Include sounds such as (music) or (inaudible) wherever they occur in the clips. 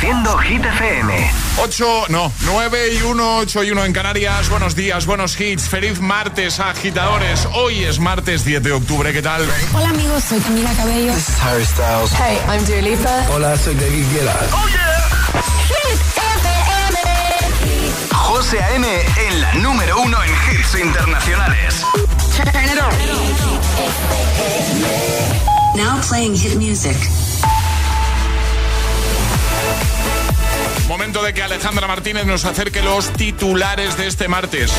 Reproduciendo Hit FM. 8, no, 9 y 1, 8 y 1 en Canarias. Buenos días, buenos hits. Feliz martes, agitadores. Hoy es martes 10 de octubre. ¿Qué tal? Hola, amigos. Soy Camila Cabello. This is Harry Styles. Hey, I'm Dua Lipa. Hola, soy David Guetta. ¡Oh, yeah! Hit FM. José A.M. en la número 1 en hits internacionales. Turn it on. Now playing hit music. Momento de que Alejandra Martínez nos acerque los titulares de este martes.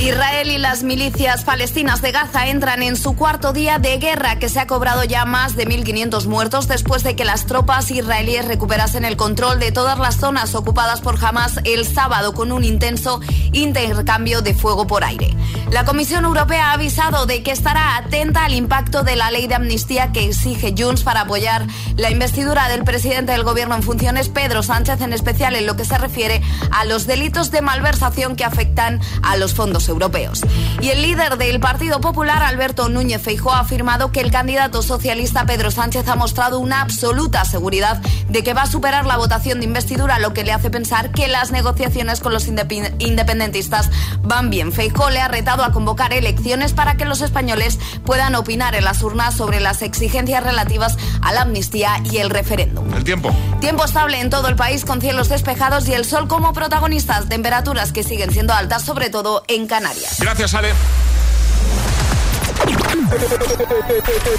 Israel y las milicias palestinas de Gaza entran en su cuarto día de guerra que se ha cobrado ya más de 1.500 muertos después de que las tropas israelíes recuperasen el control de todas las zonas ocupadas por Hamas el sábado con un intenso intercambio de fuego por aire. La Comisión Europea ha avisado de que estará atenta al impacto de la ley de amnistía que exige Junts para apoyar la investidura del presidente del gobierno en funciones, Pedro Sánchez, en especial en lo que se refiere a los delitos de malversación que afectan a los fondos europeos. Y el líder del Partido Popular, Alberto Núñez Feijóo, ha afirmado que el candidato socialista Pedro Sánchez ha mostrado una absoluta seguridad de que va a superar la votación de investidura, lo que le hace pensar que las negociaciones con los independentistas van bien. Feijóo le ha retado a convocar elecciones para que los españoles puedan opinar en las urnas sobre las exigencias relativas a la amnistía y el referéndum. El tiempo. Tiempo estable en todo el país con cielos despejados y el sol como protagonistas, temperaturas que siguen siendo altas, sobre todo en Canarias. Gracias, Ale.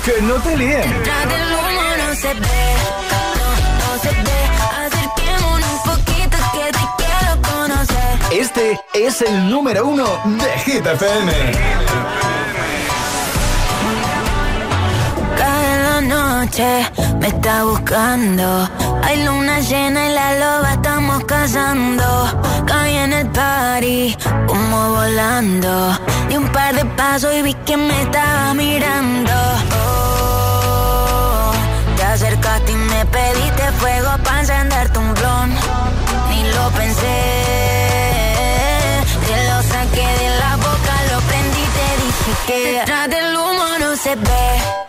que no te líen. Este es el número uno de Hit FM. Cada noche me está buscando. Hay luna llena y la loba estamos cazando. Caí en el party, como volando. Di un par de pasos y vi que me estaba mirando. Oh, te acercaste y me pediste fuego para encenderte un blon. Ni lo pensé saqué de la boca, lo prendí, te dije que detrás del humo no se ve,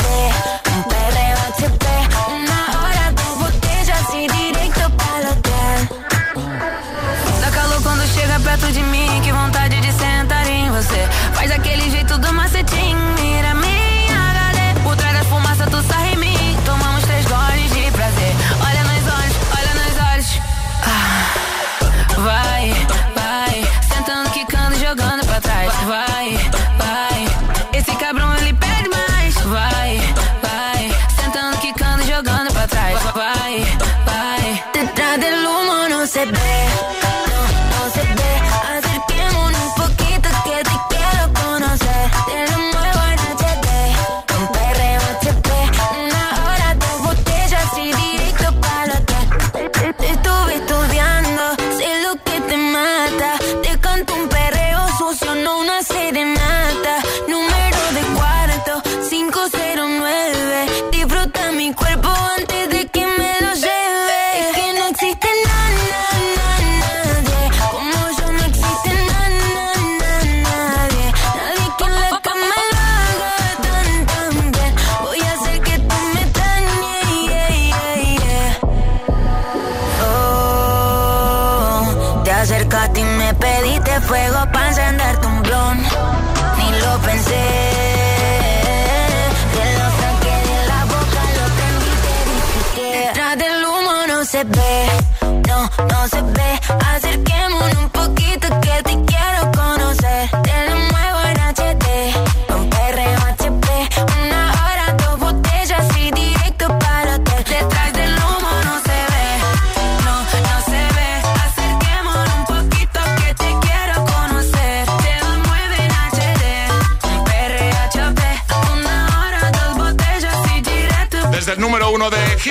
mi cuerpo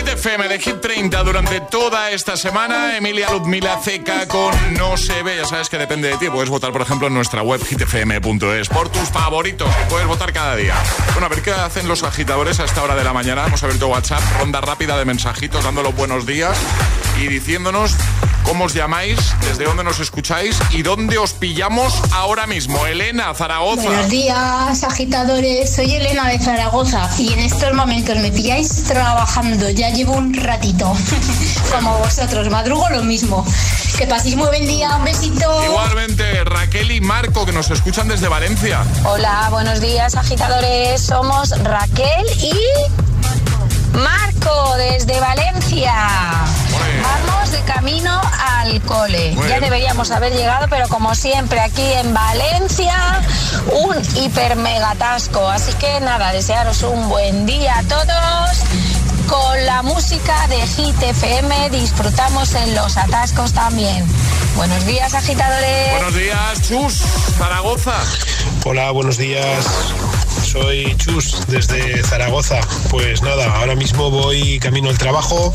Hit FM, de Hit 30 durante toda esta semana. Emilia Ludmila Ceca con No se ve. Ya sabes que depende de ti. Puedes votar, por ejemplo, en nuestra web hitfm.es por tus favoritos. Puedes votar cada día. Bueno, a ver qué hacen los agitadores a esta hora de la mañana. Hemos abierto WhatsApp, ronda rápida de mensajitos, dando los buenos días y diciéndonos cómo os llamáis, desde dónde nos escucháis y dónde os pillamos ahora mismo. Elena, Zaragoza. Buenos días, agitadores. Soy Elena de Zaragoza y en estos momentos me pilláis trabajando. Ya llevo un ratito. (laughs) Como vosotros, madrugo lo mismo. Que paséis muy buen día, un besito. Igualmente, Raquel y Marco, que nos escuchan desde Valencia. Hola, buenos días, agitadores. Somos Raquel y Marco desde Valencia. Vamos de camino al cole. Ya deberíamos haber llegado, pero como siempre aquí en Valencia, un hiper megatasco. Así que nada, desearos un buen día a todos. Con la música de Hit FM disfrutamos en los atascos también. Buenos días, agitadores. Buenos días, Chus, Zaragoza. Hola, buenos días. Soy Chus desde Zaragoza. Pues nada, ahora mismo voy camino al trabajo,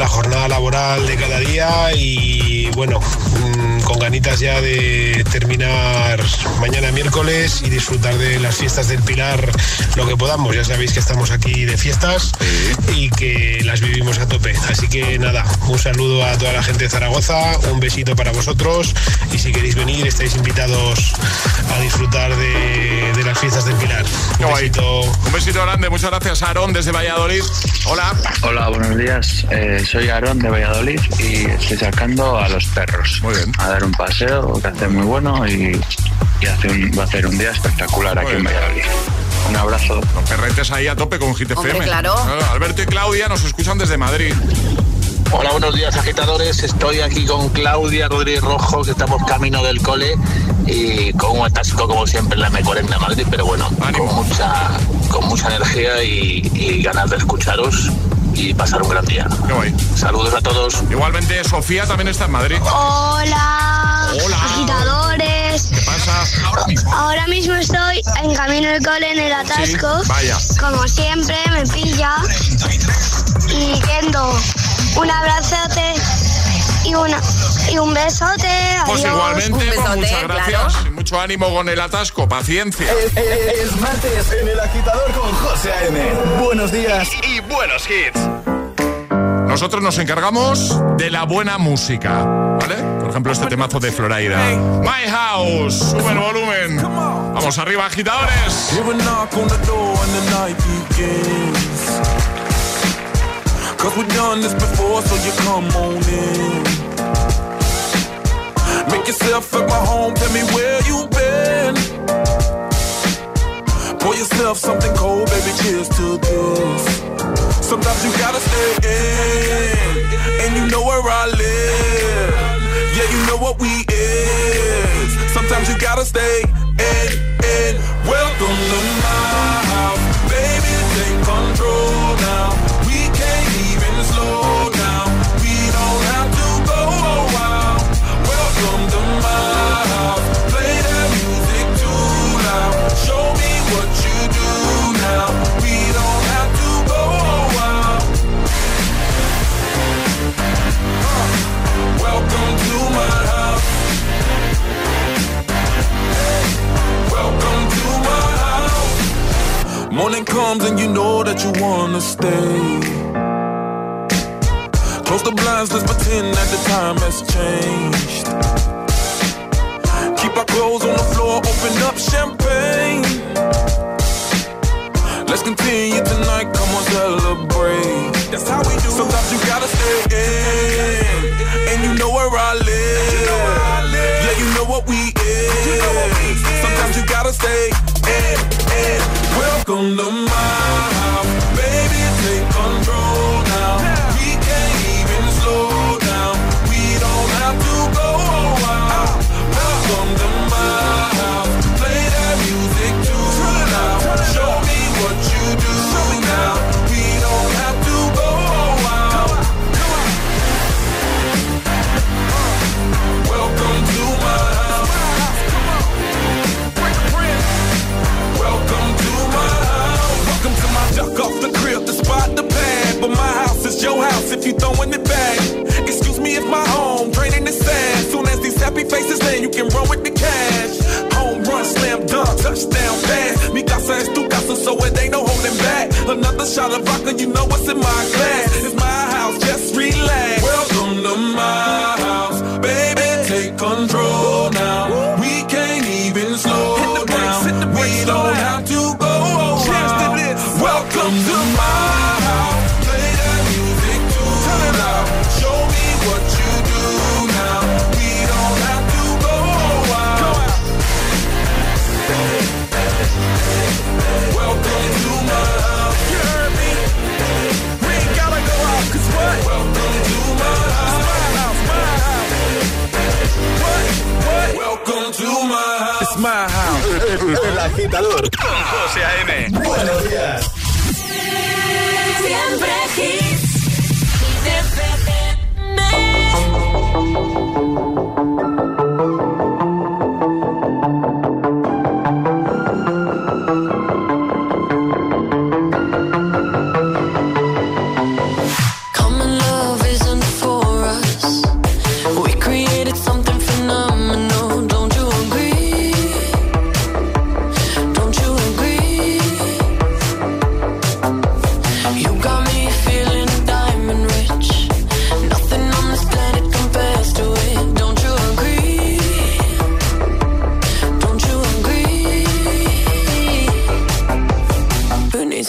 la jornada laboral de cada día y bueno, mm, con ganitas ya de terminar mañana miércoles y disfrutar de las fiestas del Pilar lo que podamos. Ya sabéis que estamos aquí de fiestas y que las vivimos a tope. Así que nada, un saludo a toda la gente de Zaragoza, un besito para vosotros y si queréis venir estáis invitados a disfrutar de, de las fiestas del Pilar. Un besito. Un besito grande, muchas gracias, Aarón, desde Valladolid. Hola. Hola, buenos días. Eh, soy Aarón de Valladolid y estoy sacando a los perros. Muy bien. A dar un paseo que hace muy bueno y, y hace un- va a ser un día espectacular aquí en Valladolid. Un abrazo. Los perretes ahí a tope con Hit Hombre, FM. claro. Alberto y Claudia nos escuchan desde Madrid. Hola, buenos días agitadores. Estoy aquí con Claudia Rodríguez Rojo, que estamos camino del cole y con un atasco como siempre en la M40 de Madrid, pero bueno, con mucha, con mucha energía y, y ganas de escucharos y pasar un gran día. Saludos a todos. Igualmente, Sofía también está en Madrid. Hola, Hola. agitadores. ¿Qué pasa? Ahora mismo. Ahora mismo estoy en camino del cole en el atasco. Sí, vaya. Como siempre me pilla. Y Kendo, un abrazote y, una, y un besote. Pues Adiós. igualmente, pues muchas gracias. Y mucho ánimo con el atasco, paciencia. Es, es martes en el agitador con José A.M. Buenos días y, buenos hits. Nosotros nos encargamos de la buena música, ¿vale? Por ejemplo, este temazo de Florida. My House, sube el volumen. Vamos arriba, agitadores. Cause we've done this before, so you come on in. Make yourself at my home, tell me where you been. Pour yourself something cold, baby, cheers to this. Sometimes you gotta stay in, and you know where I live. Yeah, you know what we is. Sometimes you gotta stay in, in. Welcome to my house, baby. Take control now. Morning comes and you know that you wanna stay. Close the blinds, let's pretend that the time has changed. Keep our clothes on the floor, open up champagne. Let's continue tonight, come on, celebrate. That's how we do. Sometimes you gotta stay in, and you know where I live. Yeah, you know what we is. Sometimes you gotta stay in. Welcome to my house, baby. Take control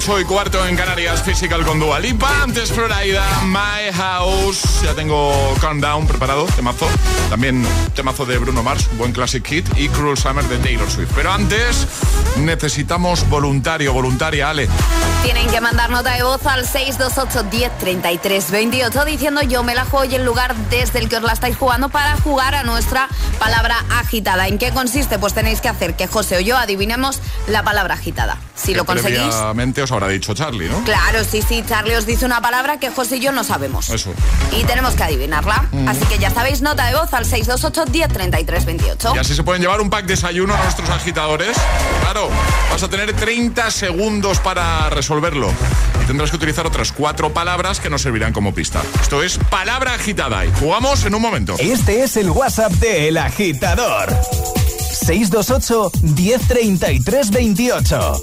8 y cuarto en Canarias, Physical con Dua Lipa. Antes Florida, My House. Ya tengo Countdown preparado, temazo. También temazo de Bruno Mars, buen classic hit. Y Cruel Summer de Taylor Swift. Pero antes necesitamos voluntario, voluntaria, Ale. Tienen que mandar nota de voz al 628 10 28 diciendo yo me la juego y el lugar desde el que os la estáis jugando para jugar a nuestra palabra agitada. ¿En qué consiste? Pues tenéis que hacer que José o yo adivinemos la palabra agitada. Si lo conseguís. os habrá dicho Charlie, ¿no? Claro, sí, sí. Charlie os dice una palabra que José y yo no sabemos. Eso. Y tenemos que adivinarla. Mm. Así que ya sabéis, nota de voz al 628 10 28. Y así se pueden llevar un pack de desayuno a nuestros agitadores. Claro, vas a tener 30 segundos para resolverlo. Y tendrás que utilizar otras cuatro palabras que nos servirán como pista. Esto es palabra agitada. Y jugamos en un momento. Este es el WhatsApp de El Agitador. 628 1033 28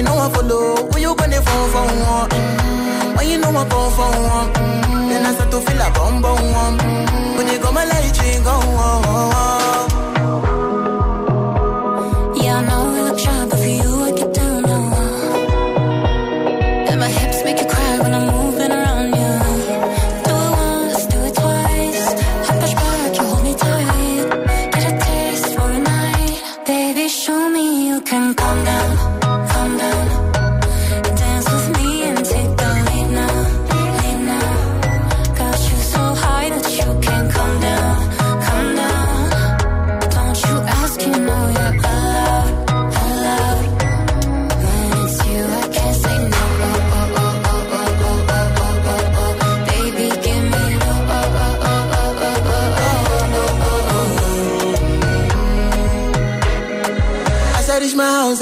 ain't no one follow. Who you gonna phone for one? When you know I come for one, then I start to feel a bum bum one. When you go my light, you go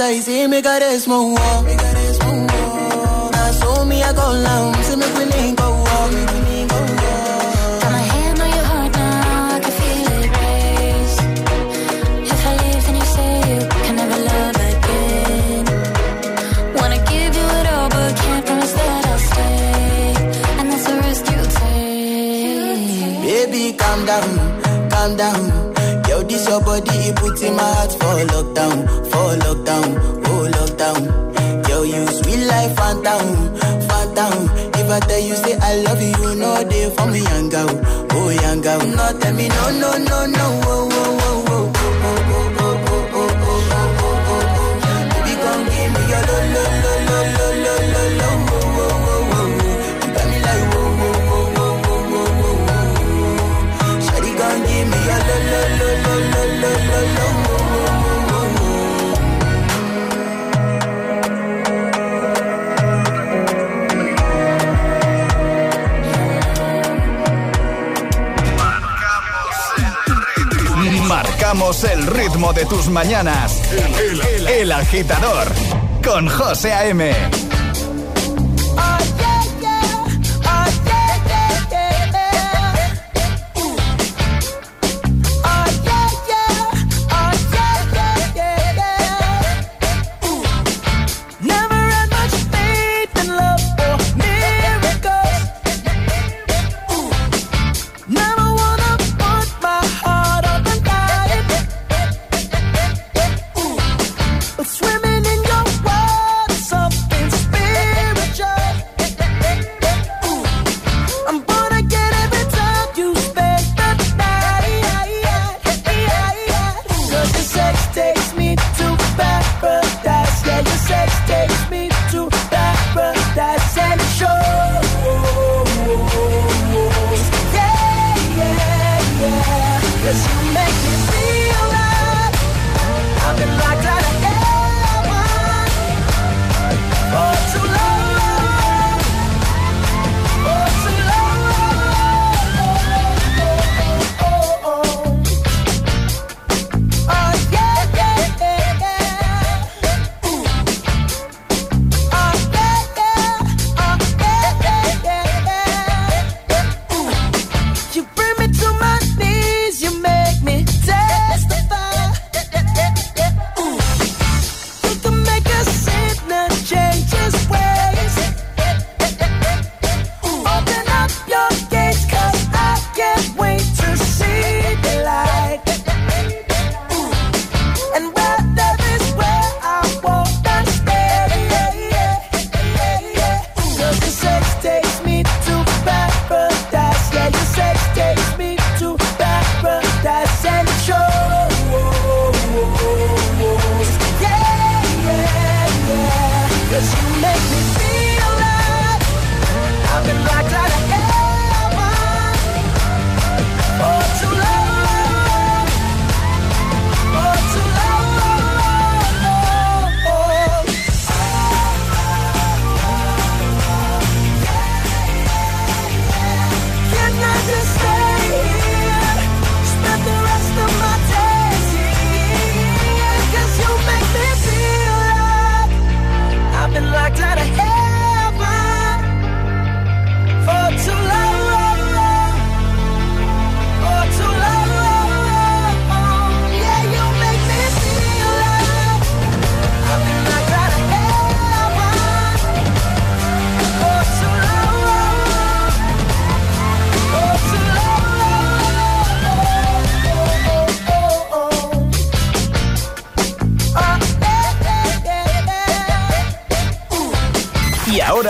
my house, I see me got a small wall. Now so me I go down, see me we link go walk. Got my hand on your heart now, I can feel it race. If I leave, then you say you can never love again. Wanna give you it all, but can't promise that I'll stay. And that's the risk you take. Baby, calm down, calm down. Yo, this your body, it puts in my heart for lockdown, for lockdown, oh lockdown. Yo, you sweet life, phantom, phantom. If I tell you say I love you, you know they for me, young girl, oh young girl. No, tell me no, no, no, no, oh, oh, El ritmo de tus mañanas. El, agitador con José A.M. I've been locked out of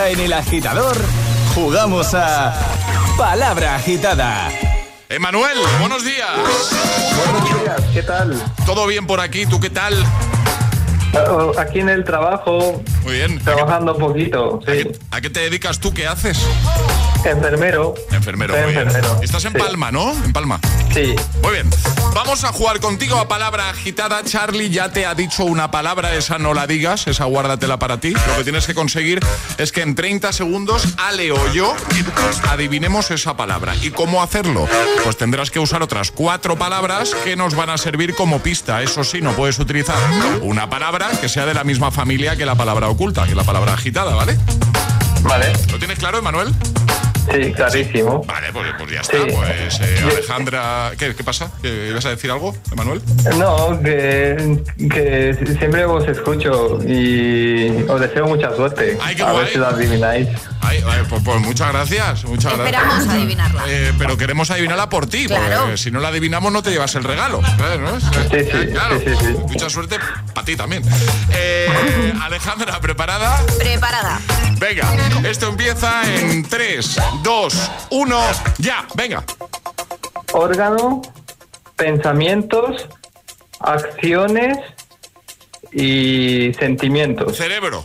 en el agitador, jugamos a Palabra Agitada. Emanuel, buenos días. Buenos días, ¿qué tal? Todo bien por aquí, ¿tú qué tal? Oh, aquí en el trabajo. Muy bien. Trabajando un poquito. Sí. ¿A qué te dedicas tú? ¿Qué haces? Enfermero. Enfermero, muy enfermero. Bien. Estás en Palma, ¿no? En Palma. Sí. Muy bien. Vamos a jugar contigo a palabra agitada. Charlie ya te ha dicho una palabra, esa no la digas, esa guárdatela para ti. Lo que tienes que conseguir es que en 30 segundos Ale o yo adivinemos esa palabra. ¿Y cómo hacerlo? Pues tendrás que usar otras cuatro palabras que nos van a servir como pista. Eso sí, no puedes utilizar una palabra que sea de la misma familia que la palabra oculta, que la palabra agitada, ¿vale? Vale. ¿Lo tienes claro, Emanuel? Sí, clarísimo. Vale, pues, pues ya está. Pues eh, Alejandra, ¿qué, ¿qué, pasa? ¿Ibas a decir algo, Emanuel? No, que, que siempre os escucho y os deseo mucha suerte. Ay, qué a guay. ver si lo adivináis. Ay, ay, pues, pues, muchas gracias. Muchas Esperamos gracias. adivinarla. Eh, pero queremos adivinarla por ti, Claro. porque si no la adivinamos no te llevas el regalo. ¿sabes, no? Sí, sí, claro. sí, sí, sí. Mucha suerte para ti también. Eh, (laughs) Alejandra, ¿preparada? Preparada. Venga, esto empieza en 3, 2, 1, ya, venga. Órgano, pensamientos, acciones y sentimientos. Cerebro.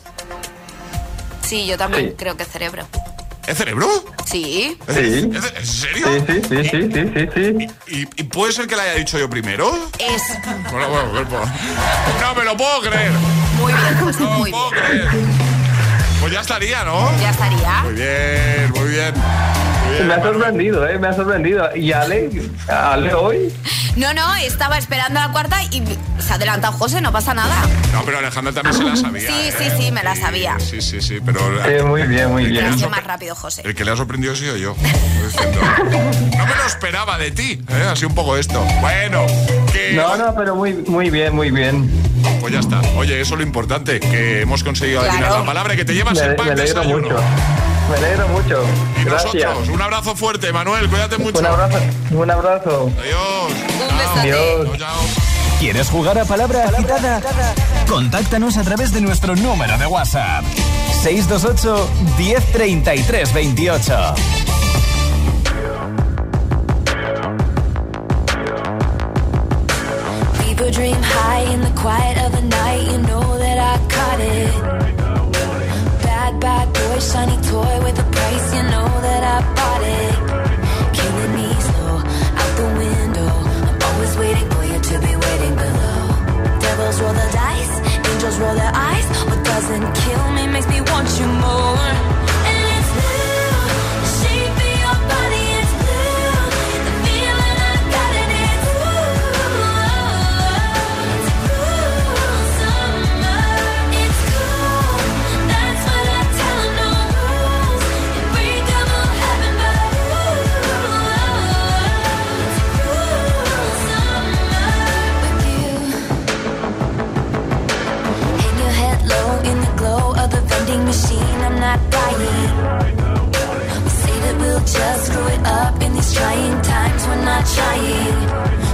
Sí, yo también Sí. creo que cerebro. ¿Es cerebro? Sí. Sí. ¿Es- ¿En serio? Sí, sí, sí, sí, sí, sí, sí. ¿Y, y puede ser que la haya dicho yo primero? Es Bueno, bueno, cuerpo. No me lo puedo creer. muy bien, José, No muy lo puedo bien. creer. Ya estaría, ¿no? Ya estaría. Muy bien, muy bien. Bien, Me ha sorprendido, eh, me ha sorprendido. ¿Y Ale? ¿Ale hoy? No, no, estaba esperando la cuarta y se ha adelantado José, no pasa nada. No, pero Alejandra también se la sabía. Sí, ¿eh? sí, sí, me la sabía. Sí, sí, sí, pero. Sí, muy bien, muy el que le ha bien. Más rápido, José. El que le ha sorprendido ha sido yo. No me lo esperaba de ti, ¿eh? Así un poco esto. Bueno, que. No, no, pero muy, muy bien, muy bien. Pues ya está. Oye, eso es lo importante, que hemos conseguido adivinar Claro. la palabra y que te llevas Me, el pack me de desayuno. mucho. Me alegro mucho. Y Gracias. nosotros, un abrazo fuerte, Manuel, cuídate mucho. Un abrazo. Un abrazo. Adiós. Un. Adiós. Chao, chao. ¿Quieres jugar a Palabra Agitada? Contáctanos a través de nuestro número de WhatsApp. 628 1033 28. People dream high in the quiet of the night. You know that I caught it. Bad, bad boy, shiny toy with a price. You know that I bought it. Killing me slow out the window. I'm always waiting for you to be waiting below. Devils roll the dice, angels roll their eyes. What doesn't kill me makes me want you more. Not dying. We say that we'll just screw it up in these trying times. We're not trying.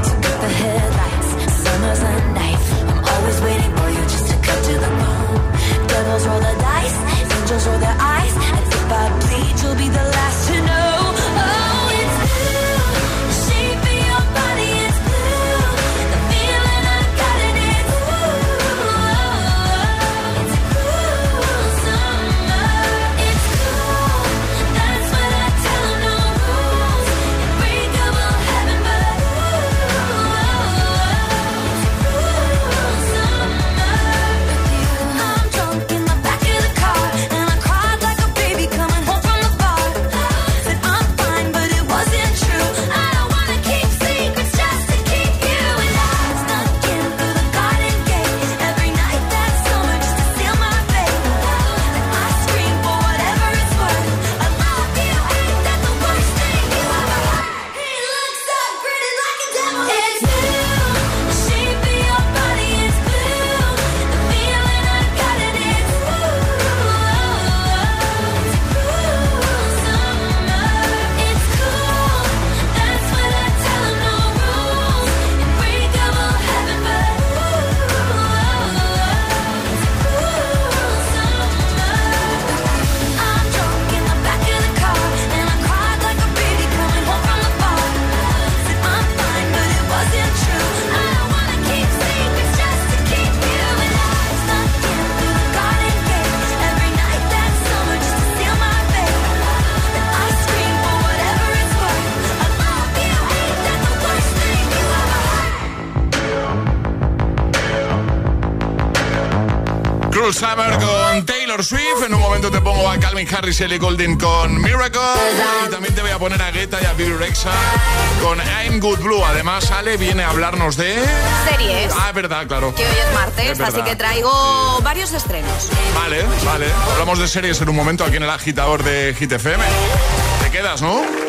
Ellie Goulding con Miracle. Y también te voy a poner a Guetta y a Bill Rexa con I'm Good Blue. Además, Ale viene a hablarnos de... Series. Ah, es verdad, claro. Que hoy es martes, así que traigo varios estrenos. Vale, vale. Hablamos de series en un momento aquí en el agitador de Hit FM. Te quedas, ¿no?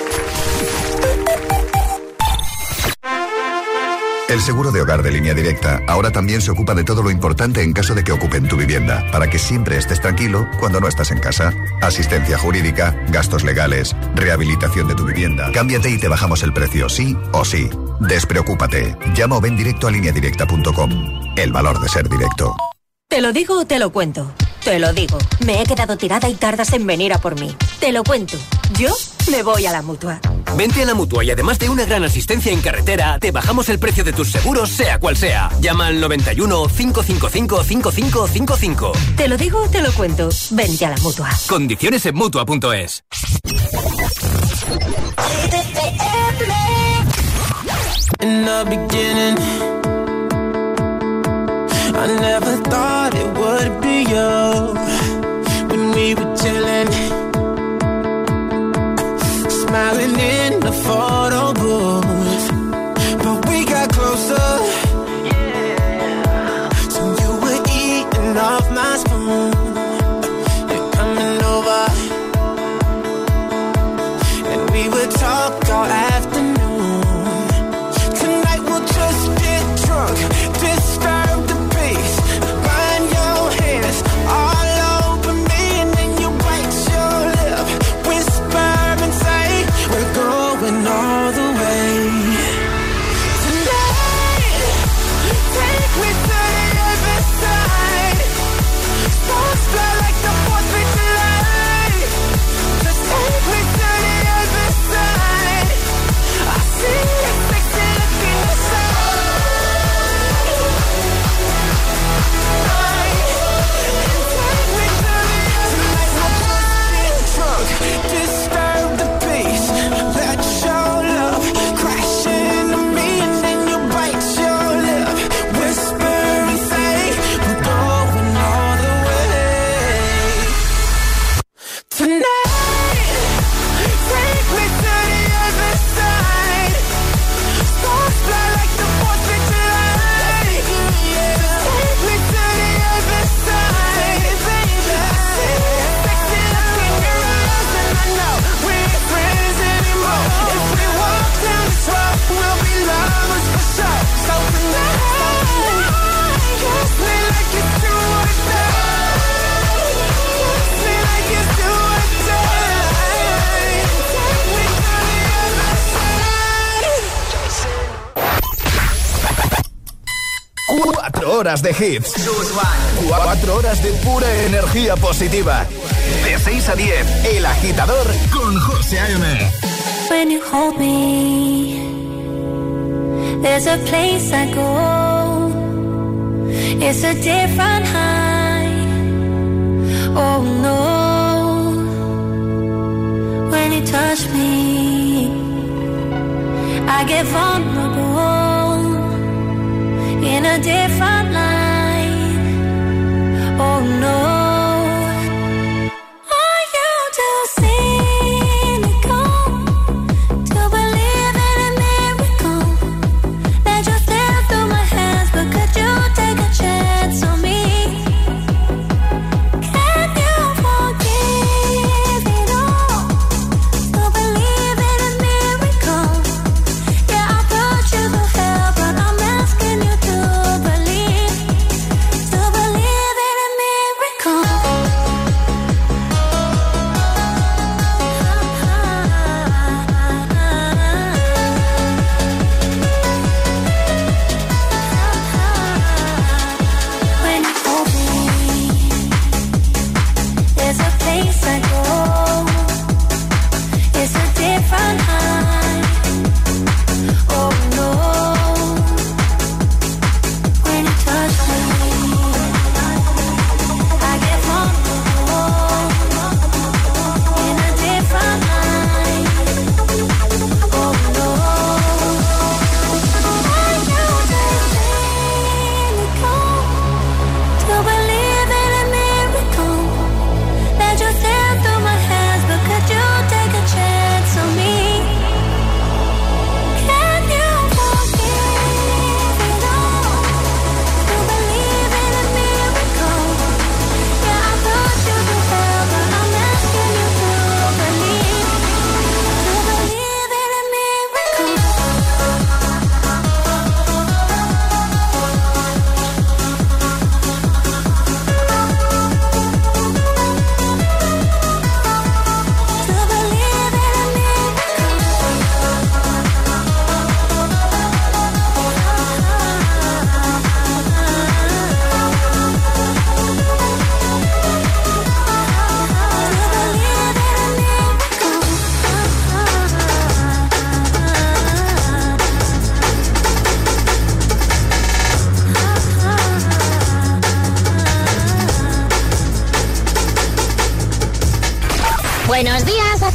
El seguro de hogar de línea directa ahora también se ocupa de todo lo importante en caso de que ocupen tu vivienda, para que siempre estés tranquilo cuando no estás en casa. Asistencia jurídica, gastos legales, rehabilitación de tu vivienda. Cámbiate y te bajamos el precio, sí o sí. Despreocúpate. Llama o ven directo a lineadirecta.com. El valor de ser directo. ¿Te lo digo o te lo cuento? Te lo digo. Me he quedado tirada y tardas en venir a por mí. Te lo cuento. Yo me voy a la mutua. Vente a la mutua y además de una gran asistencia en carretera, te bajamos el precio de tus seguros, sea cual sea. Llama al 91 555 5555. Te lo digo o te lo cuento. Vente a la mutua. Condiciones en mutua.es. In the beginning, I never thought it would be you when we were chilling, smiling in the photo booth. De hits. Cuatro horas de pura energía positiva. De 6 a 10, El Agitador con José A.M. When you hold me, there's a place I go. It's a different high. Oh no. When you touch me, I get vulnerable in a different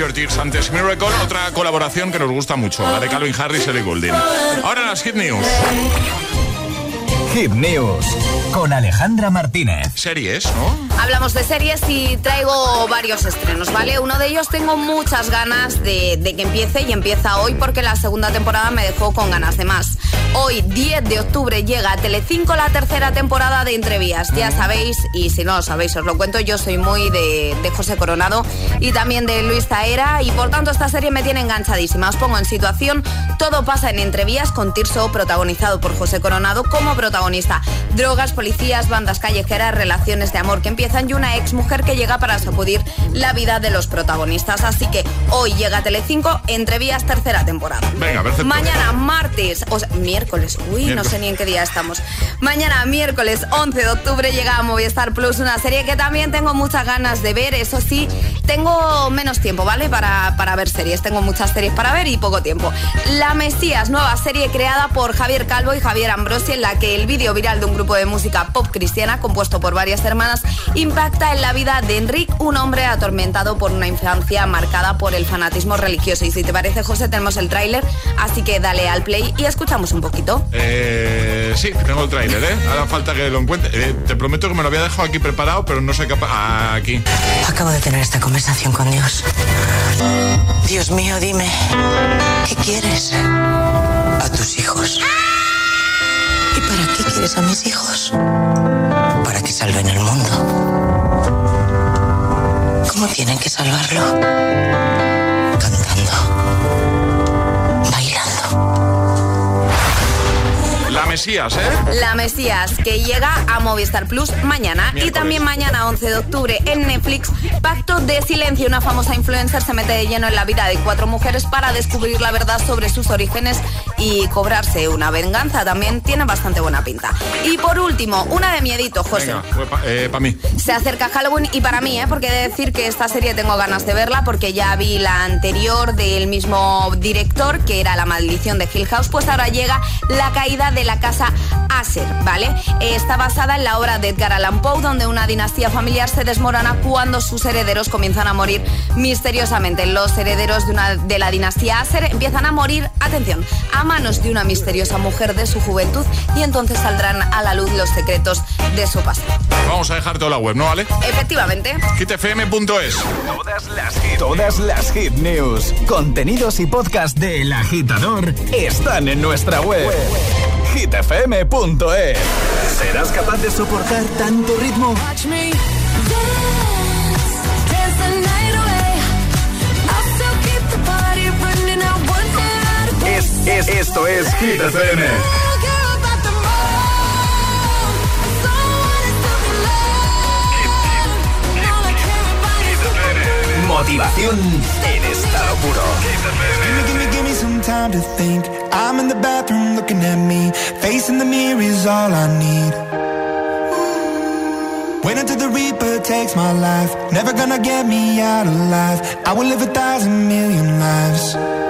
Your Tears antes Miracle, otra colaboración que nos gusta mucho, la de Calvin Harris y Ellie Goulding. Ahora las Hit News. Hit News con Alejandra Martínez. Series, ¿no? Hablamos de series y traigo varios estrenos, ¿vale? Uno de ellos tengo muchas ganas de, de que empiece y empieza hoy porque la segunda temporada me dejó con ganas de más. Hoy, 10 de octubre, llega a Telecinco la tercera temporada de Entrevías. Ya sabéis, y si no lo sabéis, os lo cuento, yo soy muy de, José Coronado y también de Luis Taera y por tanto esta serie me tiene enganchadísima. Os pongo en situación, todo pasa en Entrevías con Tirso, protagonizado por José Coronado como protagonista. Drogas, policías, bandas callejeras, relaciones de amor que empiezan y una ex mujer que llega para sacudir la vida de los protagonistas. Así que hoy llega Telecinco Entrevías tercera temporada. Venga, perfecto. Mañana, martes, o sea, miércoles. Uy, no sé ni en qué día estamos. Mañana, miércoles 11 de octubre, llega a Movistar Plus una serie que también tengo muchas ganas de ver. Eso sí, tengo menos tiempo, ¿vale? Para, para ver series. Tengo muchas series para ver y poco tiempo. La Mesías, nueva serie creada por Javier Calvo y Javier Ambrosi, en la que el vídeo viral de un grupo de música pop cristiana, compuesto por varias hermanas, impacta en la vida de Enric, un hombre atormentado por una infancia marcada por el fanatismo religioso. Y si te parece, José, tenemos el tráiler, así que dale al play y escuchamos un poco poquito? Eh, sí, tengo el tráiler, ¿eh? Ahora falta que lo encuentre. Eh, te prometo que me lo había dejado aquí preparado, pero no sé capaz. Ah, aquí. Acabo de tener esta conversación con Dios. Dios mío, dime, ¿qué quieres? A tus hijos. ¿Y para qué quieres a mis hijos? Para que salven el mundo. ¿Cómo tienen que salvarlo? Cantando. Mesías, ¿eh? La Mesías, que llega a Movistar Plus mañana. Y también mañana, 11 de octubre, en Netflix, Pacto de Silencio. Una famosa influencer se mete de lleno en la vida de cuatro mujeres para descubrir la verdad sobre sus orígenes y cobrarse una venganza. También tiene bastante buena pinta. Y por último, una de miedito, José. Pues para eh, mí. Se acerca Halloween y para mí, ¿eh? Porque he de decir que esta serie tengo ganas de verla porque ya vi la anterior del mismo director, que era La maldición de Hill House, pues ahora llega La caída de la casa Aser, ¿vale? Está basada en la obra de Edgar Allan Poe, donde una dinastía familiar se desmorona cuando sus herederos comienzan a morir misteriosamente. Los herederos de, una, de la dinastía Aser empiezan a morir, atención, a manos de una misteriosa mujer de su juventud y entonces saldrán a la luz los secretos de su pasado. Vamos a dejar toda la web, ¿no, vale? Efectivamente. hitfm.es Todas las hit, todas las hit news, contenidos y podcast de El Agitador están en nuestra web. hitfm.es ¿Serás capaz de soportar tanto ritmo? Es, es, esto es Hit FM. Motivación en estado puro. Gimme, gimme, gimme some time to think. I'm in the bathroom looking at me. Facing the mirror is all I need. Wait until the Reaper takes my life. Never gonna get me out alive. I will live a thousand million lives.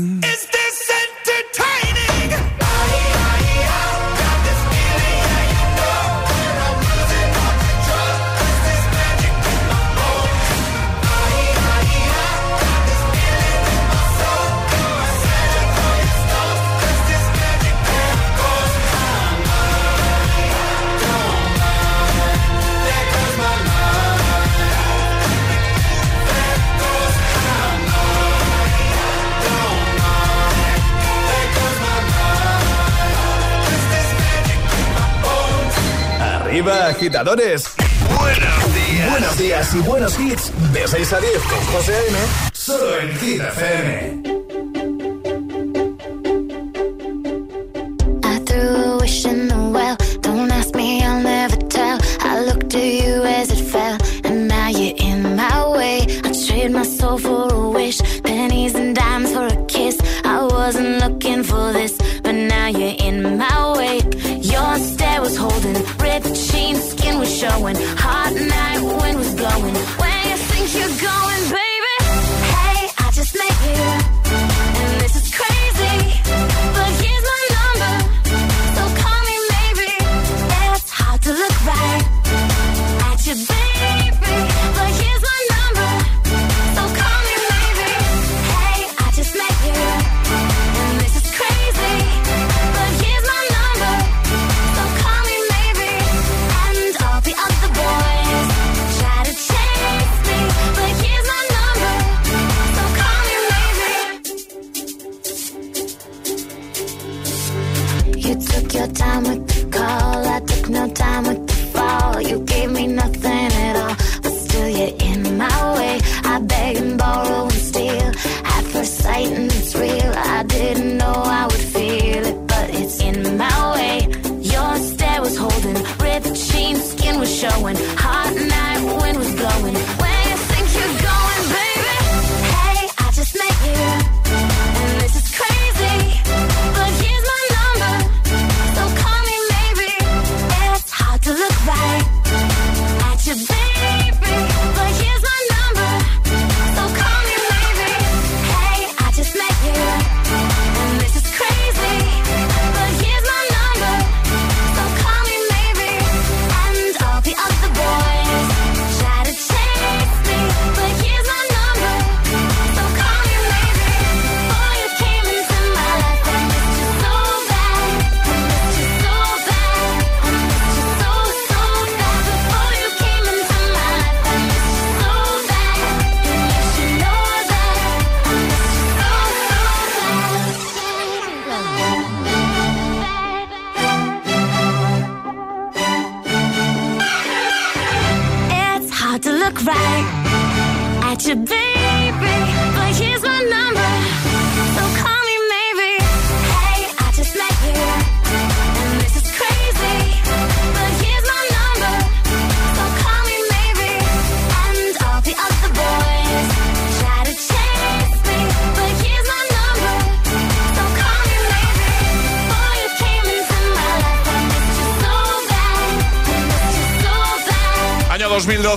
Agitadores. Buenos días. Buenos días y buenos hits. De 6 a 10 con José A.M. Solo en Hit FM.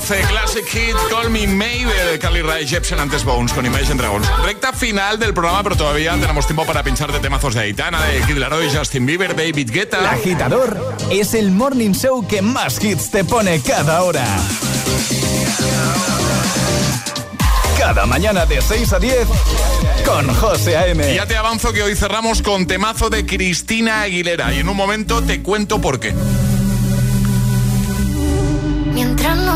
12, Classic Hit, Call Me Maybe de Carly Rae Jepsen antes Bones con Imagine Dragons. Recta final del programa, pero todavía tenemos tiempo para pinchar de temazos de Aitana, de Kid Laroi, Justin Bieber, David Guetta. El agitador es el morning show que más hits te pone cada hora. Cada mañana de 6 a 10 con José A.M. Ya te avanzo que hoy cerramos con temazo de Cristina Aguilera y en un momento te cuento por qué.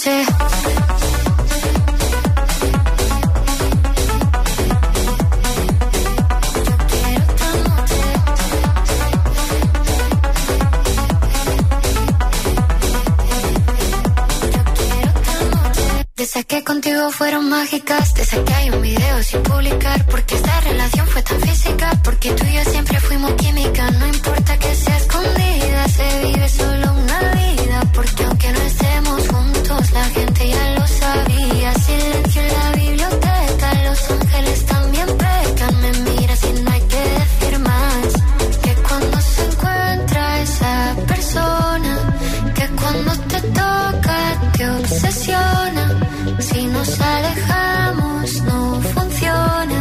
Noche. De esas que contigo fueron mágicas, de esas que hay un video sin publicar, porque esta relación fue tan física, porque tú y yo siempre fuimos química, no importa que sea escondida, se vive solo una vida, porque aunque no juntos, la gente ya lo sabía, silencio en la biblioteca, los ángeles también pecan, me miras y no hay que decir más, que cuando se encuentra esa persona, que cuando te toca te obsesiona. Si nos alejamos no funciona.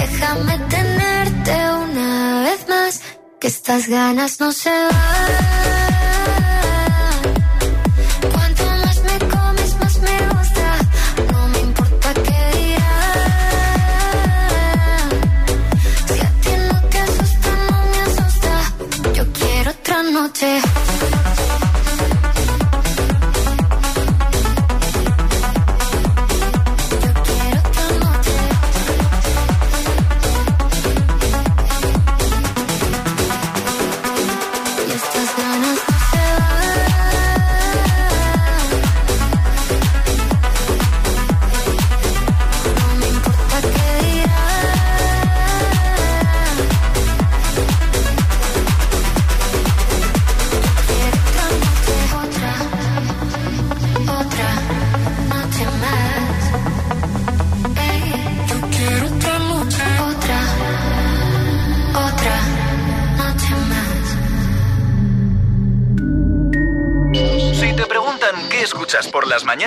Déjame tenerte una vez más. Que estas ganas no se van.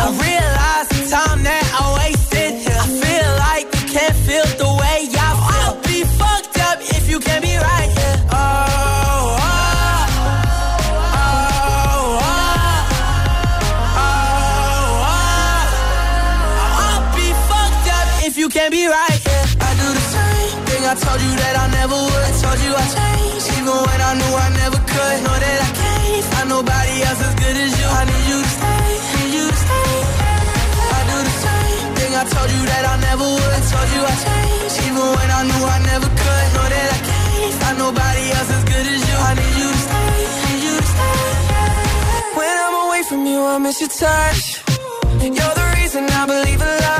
I realize the time that I wasted. I feel like you can't feel the way I feel. I'll be fucked up if you can't be right here. Oh, oh, oh, oh, oh, oh. I'll be fucked up if you can't be right here. I do the same thing I told you that I never would. I told you I changed, even when I knew I never could. Know that I can't find nobody else as good as you. I need you to stay, I told you that I never would. I told you I changed, even when I knew I never could. Know that I can't find nobody else as good as you. I need you to stay, need you to stay. When I'm away from you, I miss your touch. You're the reason I believe in love.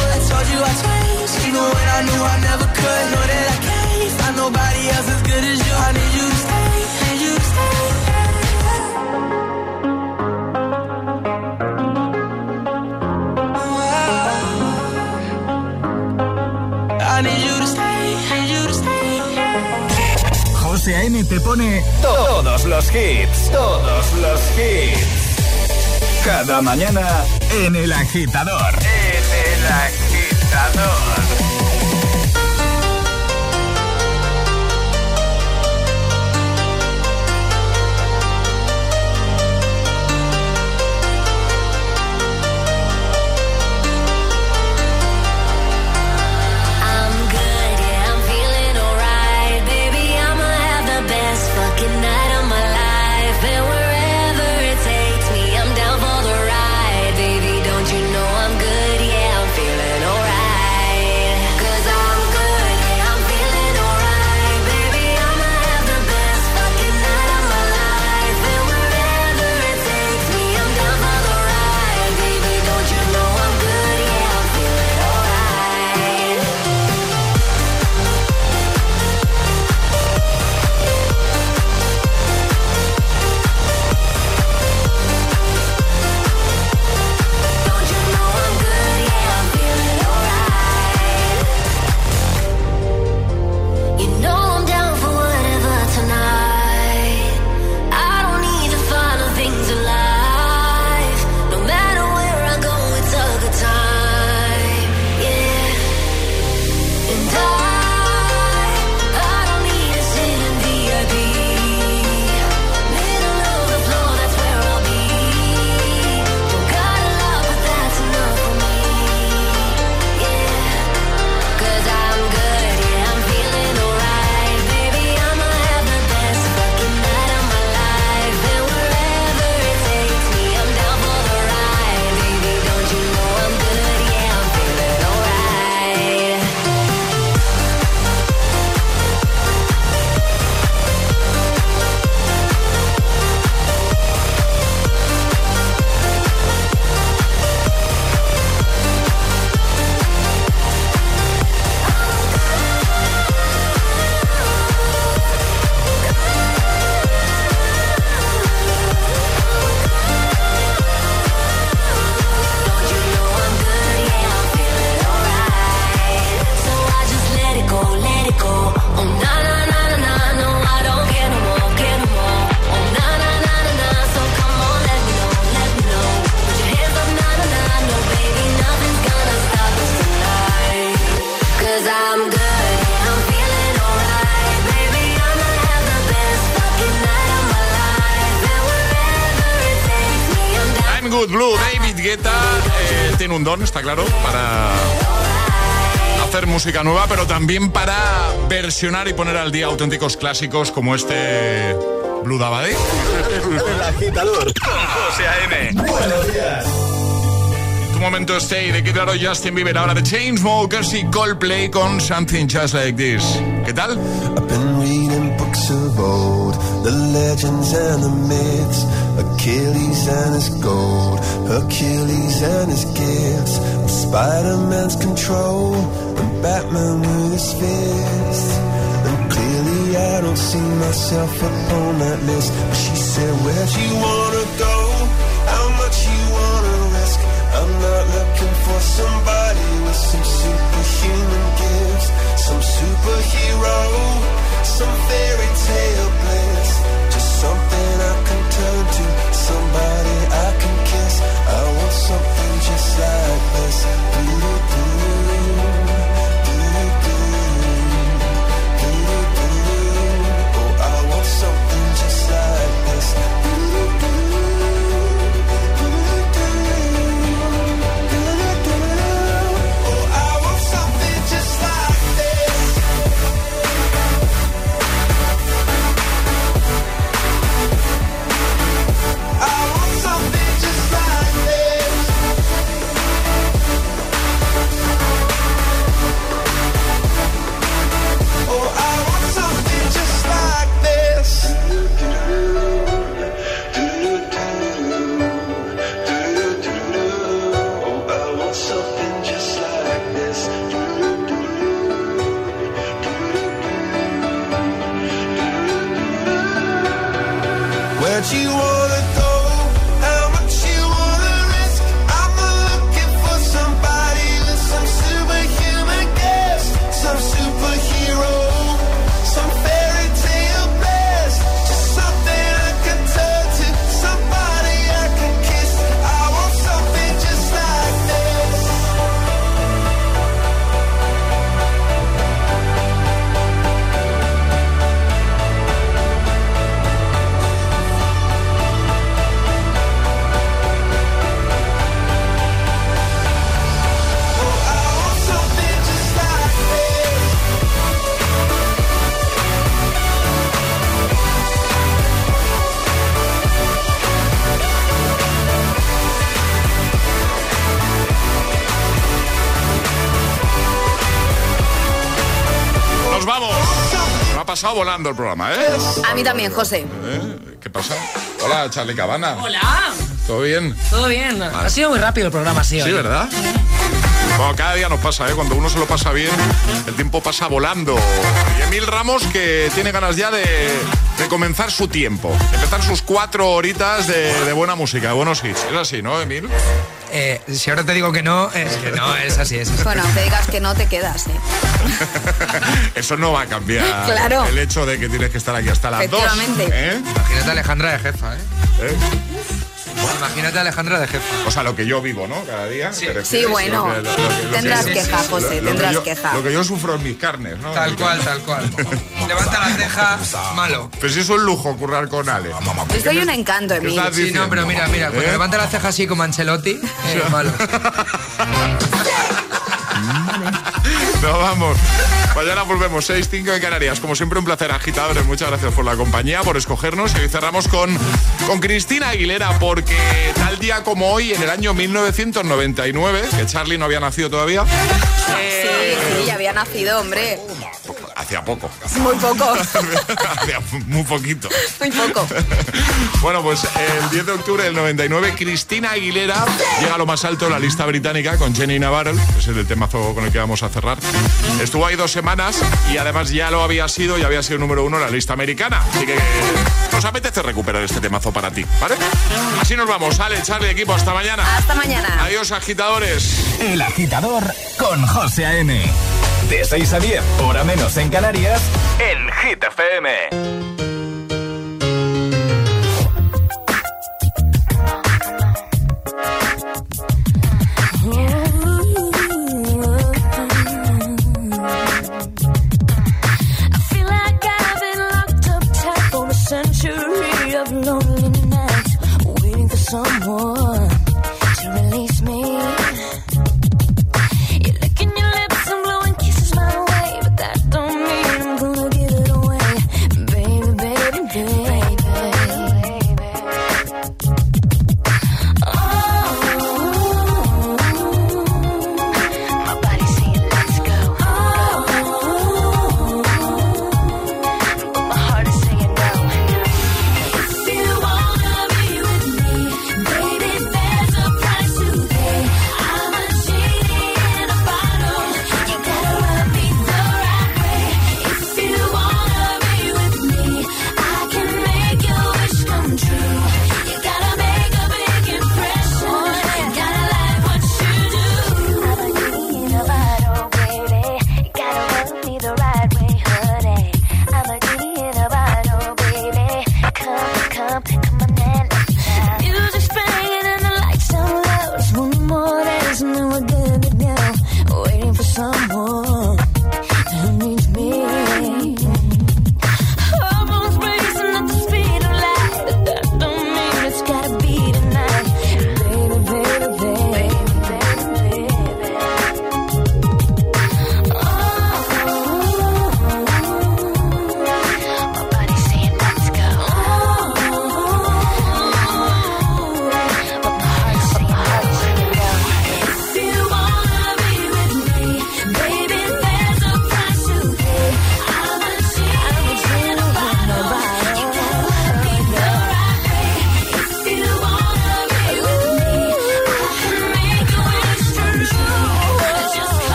Te pone todos los hits, todos los hits. Cada mañana en El Agitador. En El Agitador. Está claro, para hacer música nueva, pero también para versionar y poner al día auténticos clásicos como este Blue Dabadi. El Agitador con José A.M. Buenos días. Tú momento Stay de Kid Laroi, Justin Bieber, ahora de Chainsmokers y Coldplay con Something Just Like This. ¿Qué tal? I've been reading books of old, the legends and the myths, Achilles and his gold, Achilles and his gifts, Spider-Man's control, and Batman with his fists. And clearly I don't see myself upon that list. But she said, Where'd you wanna go? How much you wanna risk? I'm not looking for somebody with some superhuman gifts, some superhero, some fairy tale bliss. Somebody I can kiss. I want something just like this. Do-do-do. Oh, pasado volando el programa, ¿eh? A mí también, José. ¿Eh? ¿Qué pasa? Hola, Charlie Cabana. Hola. ¿Todo bien? Todo bien. Ha sido muy rápido el programa, sí. Sí, hoy. ¿verdad? Bueno, cada día nos pasa, ¿eh? Cuando uno se lo pasa bien, el tiempo pasa volando. Y Emil Ramos que tiene ganas ya de, de comenzar su tiempo, de empezar sus cuatro horitas de, de buena música, de buenos hits. Es así, ¿no, Emil? Eh, si ahora te digo que no, es que no, es así, es así. Bueno, aunque digas que no te quedas, ¿eh? (laughs) Eso no va a cambiar (laughs) Claro. el hecho de que tienes que estar aquí hasta las dos. Efectivamente. ¿eh? Imagínate a Alejandra de jefa, ¿eh? ¿Eh? Imagínate a Alejandra de jefa. O sea, lo que yo vivo, ¿no? Cada día. Sí. bueno. Lo que- lo que- lo que- Tendrás sí, queja. José, Lo- lo que tendrás yo- queja. Lo que yo sufro en mis carnes, ¿no? Tal cual, tal cual. (laughs) Levanta la ceja, malo. Pues eso es un lujo currar con Ale. Yo soy un encanto, ¿Qué Emil. estás Sí, no, pero mira, mira, cuando ¿Eh? levanta la ceja así como Ancelotti, eh, malo. (laughs) Nos vamos. Mañana volvemos, 6, 5 en Canarias. Como siempre, un placer, agitadores. Muchas gracias por la compañía, por escogernos. Y hoy cerramos con, con Cristina Aguilera, porque tal día como hoy, en el año 1999, que Charlie no había nacido todavía, Sí, sí, ya había nacido, hombre. Hacía poco. Muy poco. (laughs) hacía muy poquito. Muy poco. Bueno, pues el 10 de octubre del 99, Cristina Aguilera llega a lo más alto de la lista británica con Jenny Navarro, que es el temazo con el que vamos a cerrar. Estuvo ahí dos semanas y además ya lo había sido y había sido número uno en la lista americana. Así que nos apetece recuperar este temazo para ti, ¿vale? Así nos vamos. Ale, Charlie, equipo, hasta mañana. Hasta mañana. Adiós, agitadores. El agitador con José A.M. De 6 a 10, hora menos en Canarias, en Hit FM.